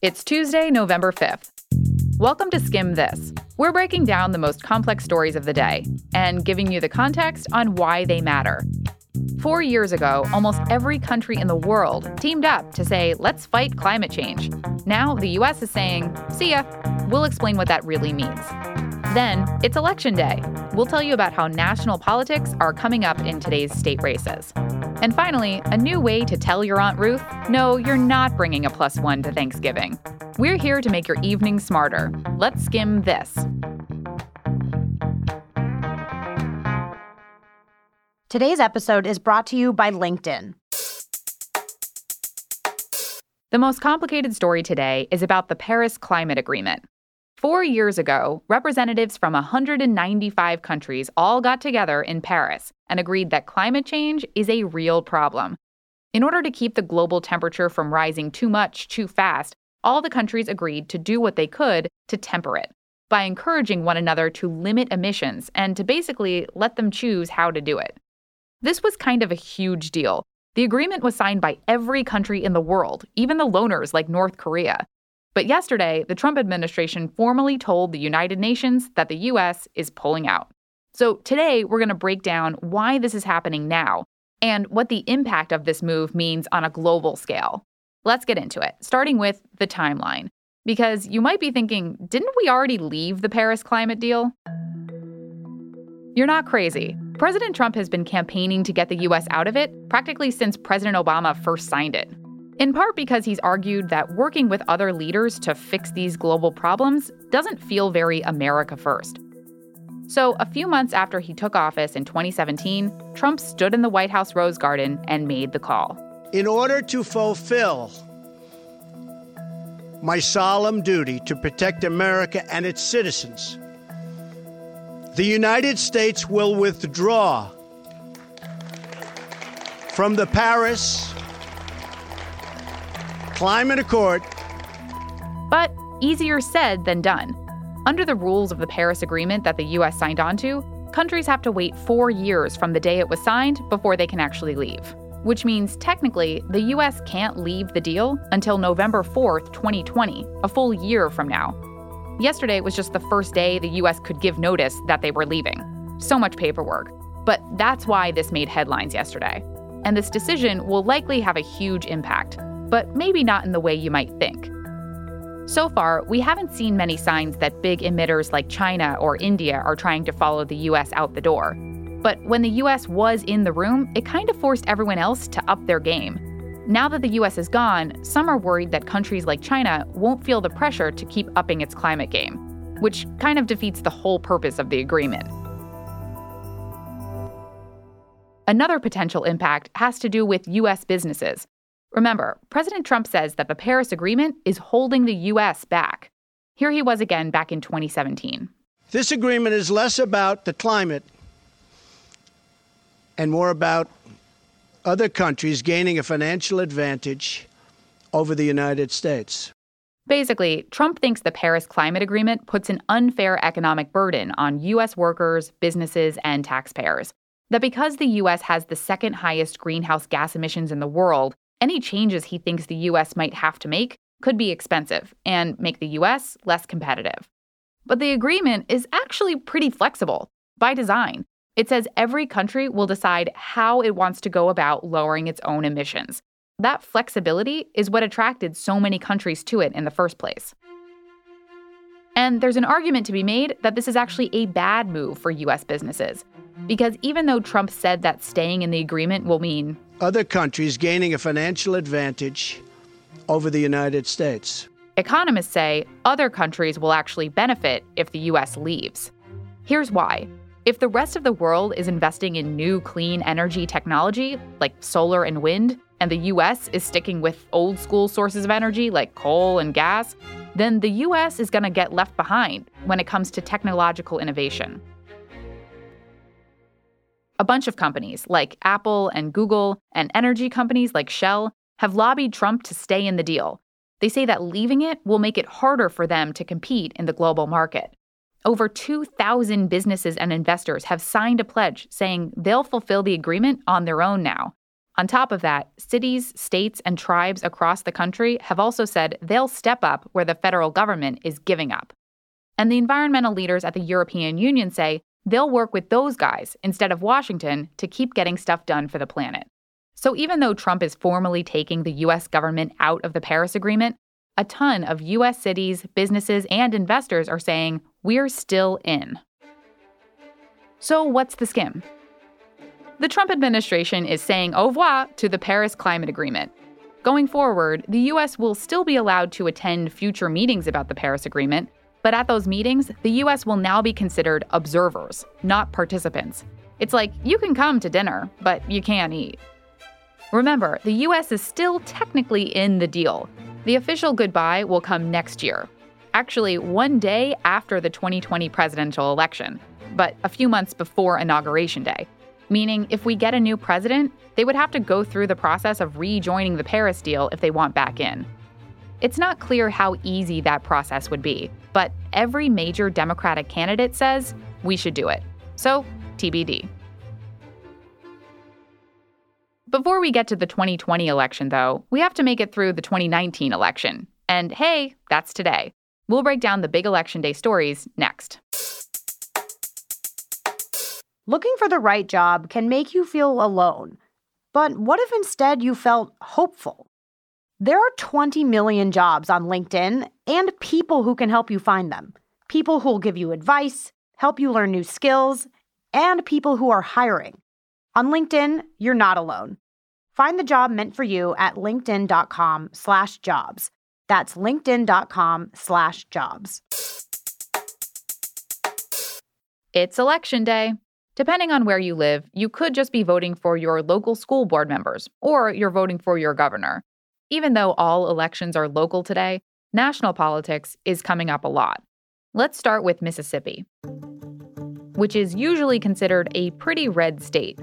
It's Tuesday, November 5th. Welcome to Skimm This. We're breaking down the most complex stories of the day and giving you the context on why they matter. Four years ago, almost every country in the world teamed up to say, let's fight climate change. Now, the US is saying, see ya. We'll explain what that really means. Then, it's election day. We'll tell you about how national politics are coming up in today's state races. And finally, a new way to tell your Aunt Ruth no, you're not bringing a plus one to Thanksgiving. We're here to make your evening smarter. Let's skim this. Today's episode is brought to you by LinkedIn. The most complicated story today is about the Paris Climate Agreement. Four years ago, representatives from 195 countries all got together in Paris and agreed that climate change is a real problem. In order to keep the global temperature from rising too much too fast, all the countries agreed to do what they could to temper it by encouraging one another to limit emissions and to basically let them choose how to do it. This was kind of a huge deal. The agreement was signed by every country in the world, even the loners like North Korea. But yesterday, the Trump administration formally told the United Nations that the U.S. is pulling out. So today, we're going to break down why this is happening now and what the impact of this move means on a global scale. Let's get into it, starting with the timeline. Because you might be thinking, didn't we already leave the Paris climate deal? You're not crazy. President Trump has been campaigning to get the U.S. out of it practically since President Obama first signed it in part because he's argued that working with other leaders to fix these global problems doesn't feel very America first. So, a few months after he took office in 2017, Trump stood in the White House Rose Garden and made the call. In order to fulfill my solemn duty to protect America and its citizens, the United States will withdraw from the Paris Climate Accord. But easier said than done. Under the rules of the Paris Agreement that the U.S. signed onto, countries have to wait four years from the day it was signed before they can actually leave. Which means technically, the U.S. can't leave the deal until November 4th, 2020, a full year from now. Yesterday was just the first day the U.S. could give notice that they were leaving. So much paperwork. But that's why this made headlines yesterday. And this decision will likely have a huge impact but maybe not in the way you might think. So far, we haven't seen many signs that big emitters like China or India are trying to follow the US out the door. But when the US was in the room, it kind of forced everyone else to up their game. Now that the US is gone, some are worried that countries like China won't feel the pressure to keep upping its climate game, which kind of defeats the whole purpose of the agreement. Another potential impact has to do with US businesses. Remember, President Trump says that the Paris Agreement is holding the U.S. back. Here he was again back in 2017. This agreement is less about the climate and more about other countries gaining a financial advantage over the United States. Basically, Trump thinks the Paris Climate Agreement puts an unfair economic burden on U.S. workers, businesses, and taxpayers. That because the U.S. has the second highest greenhouse gas emissions in the world, any changes he thinks the US might have to make could be expensive and make the US less competitive. But the agreement is actually pretty flexible by design. It says every country will decide how it wants to go about lowering its own emissions. That flexibility is what attracted so many countries to it in the first place. And there's an argument to be made that this is actually a bad move for US businesses. Because even though Trump said that staying in the agreement will mean other countries gaining a financial advantage over the United States. Economists say other countries will actually benefit if the U.S. leaves. Here's why. If the rest of the world is investing in new clean energy technology, like solar and wind, and the US is sticking with old school sources of energy like coal and gas, then the US is going to get left behind when it comes to technological innovation. A bunch of companies like Apple and Google and energy companies like Shell have lobbied Trump to stay in the deal. They say that leaving it will make it harder for them to compete in the global market. Over 2,000 businesses and investors have signed a pledge saying they'll fulfill the agreement on their own now. On top of that, cities, states, and tribes across the country have also said they'll step up where the federal government is giving up. And the environmental leaders at the European Union say they'll work with those guys instead of Washington to keep getting stuff done for the planet. So even though Trump is formally taking the US government out of the Paris Agreement, a ton of US cities, businesses, and investors are saying we're still in. So, what's the skim? The Trump administration is saying au revoir to the Paris Climate Agreement. Going forward, the U.S. will still be allowed to attend future meetings about the Paris Agreement, but at those meetings, the U.S. will now be considered observers, not participants. It's like you can come to dinner, but you can't eat. Remember, the U.S. is still technically in the deal. The official goodbye will come next year, actually, one day after the 2020 presidential election, but a few months before Inauguration Day meaning if we get a new president, they would have to go through the process of rejoining the Paris deal if they want back in. It's not clear how easy that process would be, but every major Democratic candidate says we should do it. So, TBD. Before we get to the 2020 election, though, we have to make it through the 2019 election. And hey, that's today. We'll break down the big election day stories next. Looking for the right job can make you feel alone. But what if instead you felt hopeful? There are 20 million jobs on LinkedIn and people who can help you find them. People who will give you advice, help you learn new skills, and people who are hiring. On LinkedIn, you're not alone. Find the job meant for you at linkedin.com slash jobs. That's linkedin.com slash jobs. It's election day. Depending on where you live, you could just be voting for your local school board members, or you're voting for your governor. Even though all elections are local today, national politics is coming up a lot. Let's start with Mississippi, which is usually considered a pretty red state.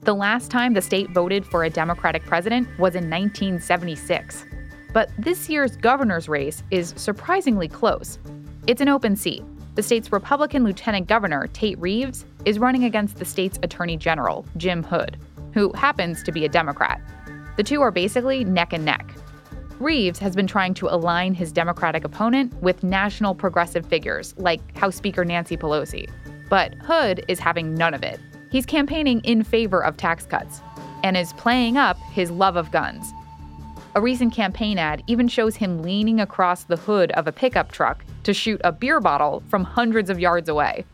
The last time the state voted for a Democratic president was in 1976. But this year's governor's race is surprisingly close. It's an open seat, the state's Republican Lieutenant Governor, Tate Reeves, is running against the state's Attorney General, Jim Hood, who happens to be a Democrat. The two are basically neck and neck. Reeves has been trying to align his Democratic opponent with national progressive figures like House Speaker Nancy Pelosi. But Hood is having none of it. He's campaigning in favor of tax cuts and is playing up his love of guns. A recent campaign ad even shows him leaning across the hood of a pickup truck to shoot a beer bottle from hundreds of yards away.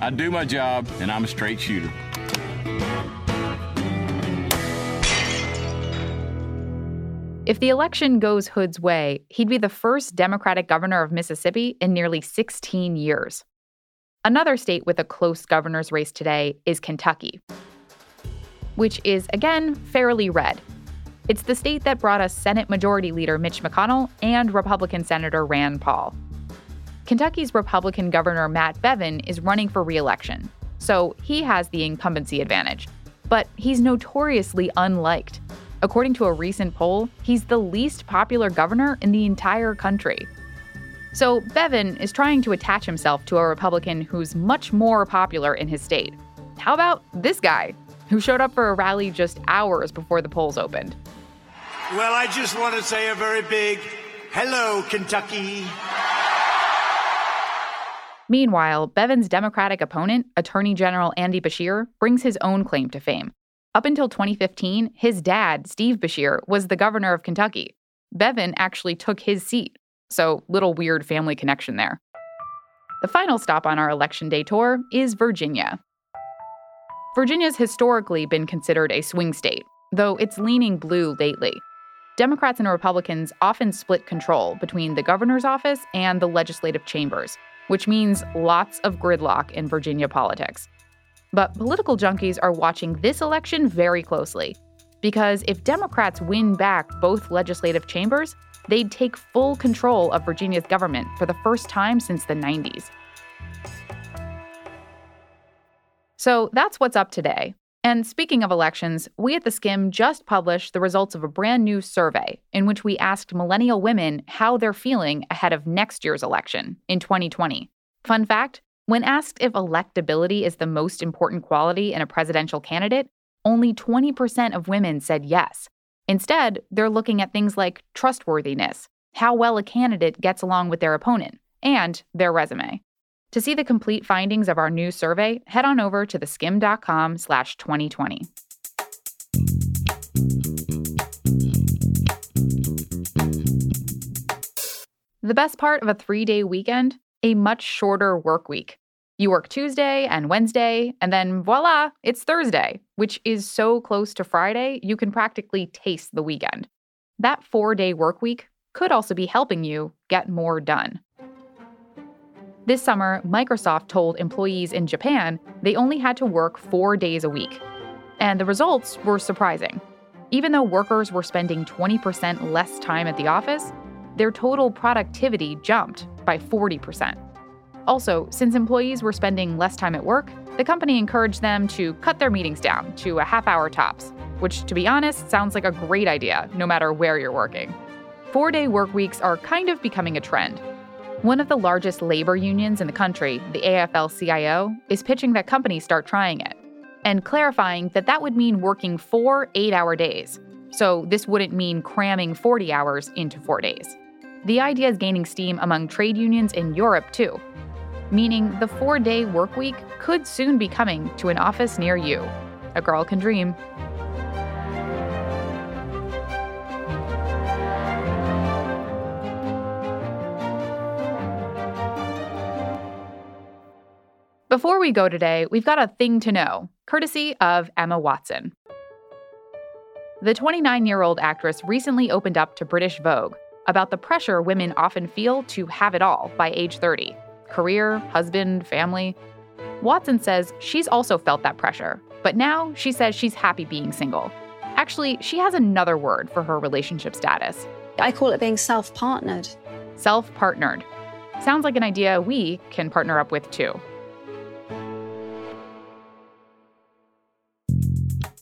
I do my job, and I'm a straight shooter. If the election goes Hood's way, he'd be the first Democratic governor of Mississippi in nearly 16 years. Another state with a close governor's race today is Kentucky, which is, again, fairly red. It's the state that brought us Senate Majority Leader Mitch McConnell and Republican Senator Rand Paul. Kentucky's Republican Governor Matt Bevin is running for re election, so he has the incumbency advantage. But he's notoriously unliked. According to a recent poll, he's the least popular governor in the entire country. So Bevin is trying to attach himself to a Republican who's much more popular in his state. How about this guy, who showed up for a rally just hours before the polls opened? Well, I just want to say a very big hello, Kentucky. Meanwhile, Bevin's Democratic opponent, Attorney General Andy Beshear, brings his own claim to fame. Up until 2015, his dad, Steve Beshear, was the governor of Kentucky. Bevin actually took his seat, so little weird family connection there. The final stop on our election day tour is Virginia. Virginia's historically been considered a swing state, though it's leaning blue lately. Democrats and Republicans often split control between the governor's office and the legislative chambers, which means lots of gridlock in Virginia politics. But political junkies are watching this election very closely, because if Democrats win back both legislative chambers, they'd take full control of Virginia's government for the first time since the 90s. So that's what's up today. And speaking of elections, we at The Skimm just published the results of a brand new survey in which we asked millennial women how they're feeling ahead of next year's election in 2020. Fun fact when asked if electability is the most important quality in a presidential candidate, only 20% of women said yes. Instead, they're looking at things like trustworthiness, how well a candidate gets along with their opponent, and their resume. To see the complete findings of our new survey, head on over to theskimm.com slash 2020. The best part of a three-day weekend? A much shorter work week. You work Tuesday and Wednesday, and then voila, it's Thursday, which is so close to Friday, you can practically taste the weekend. That four day work week could also be helping you get more done. This summer, Microsoft told employees in Japan they only had to work four days a week. And the results were surprising. Even though workers were spending 20% less time at the office, their total productivity jumped by 40%. Also, since employees were spending less time at work, the company encouraged them to cut their meetings down to a half hour tops, which, to be honest, sounds like a great idea no matter where you're working. Four day work weeks are kind of becoming a trend. One of the largest labor unions in the country, the AFL CIO, is pitching that companies start trying it and clarifying that that would mean working four eight hour days. So this wouldn't mean cramming 40 hours into four days. The idea is gaining steam among trade unions in Europe, too, meaning the four day work week could soon be coming to an office near you. A girl can dream. Before we go today, we've got a thing to know, courtesy of Emma Watson. The 29 year old actress recently opened up to British Vogue about the pressure women often feel to have it all by age 30 career, husband, family. Watson says she's also felt that pressure, but now she says she's happy being single. Actually, she has another word for her relationship status. I call it being self partnered. Self partnered. Sounds like an idea we can partner up with too.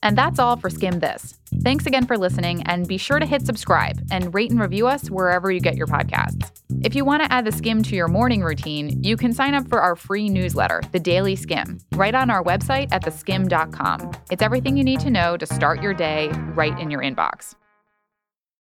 And that's all for Skimm This. Thanks again for listening, and be sure to hit subscribe and rate and review us wherever you get your podcasts. If you want to add the Skimm to your morning routine, you can sign up for our free newsletter, The Daily Skimm, right on our website at theskimm.com. It's everything you need to know to start your day right in your inbox.